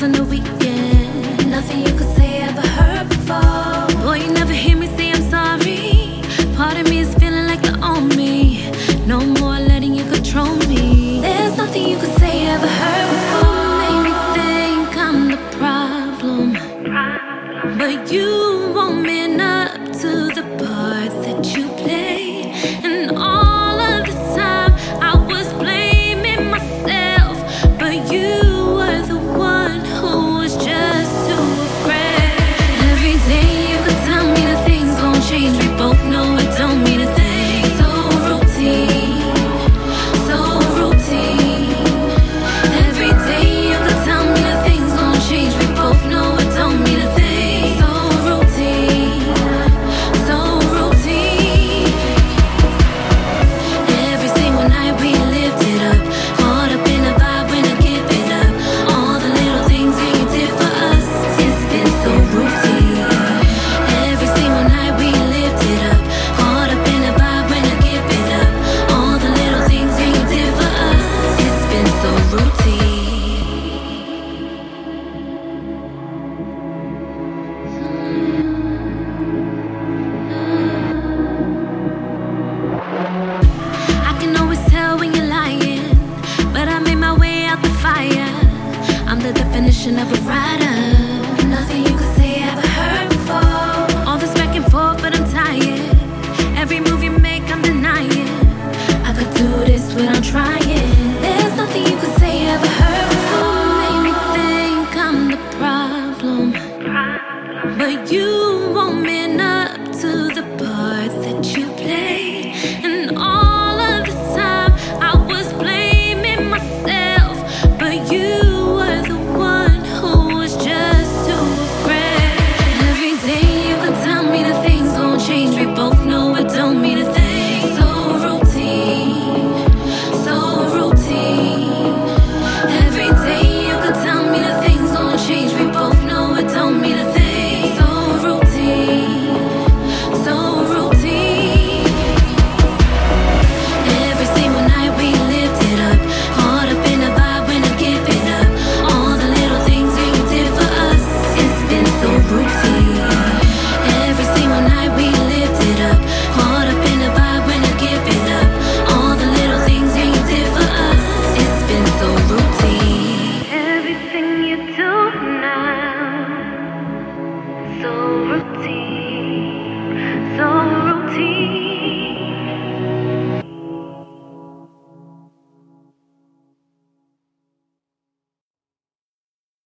with my girls on definition of a rider. Nothing you could say I ever heard before. All this back and forth, but I'm tired. Every move you make, I'm denying. I could do this without trying. There's nothing you could say I ever heard before. Make me think I'm the problem, but you won't man up to the part that you play. so routine.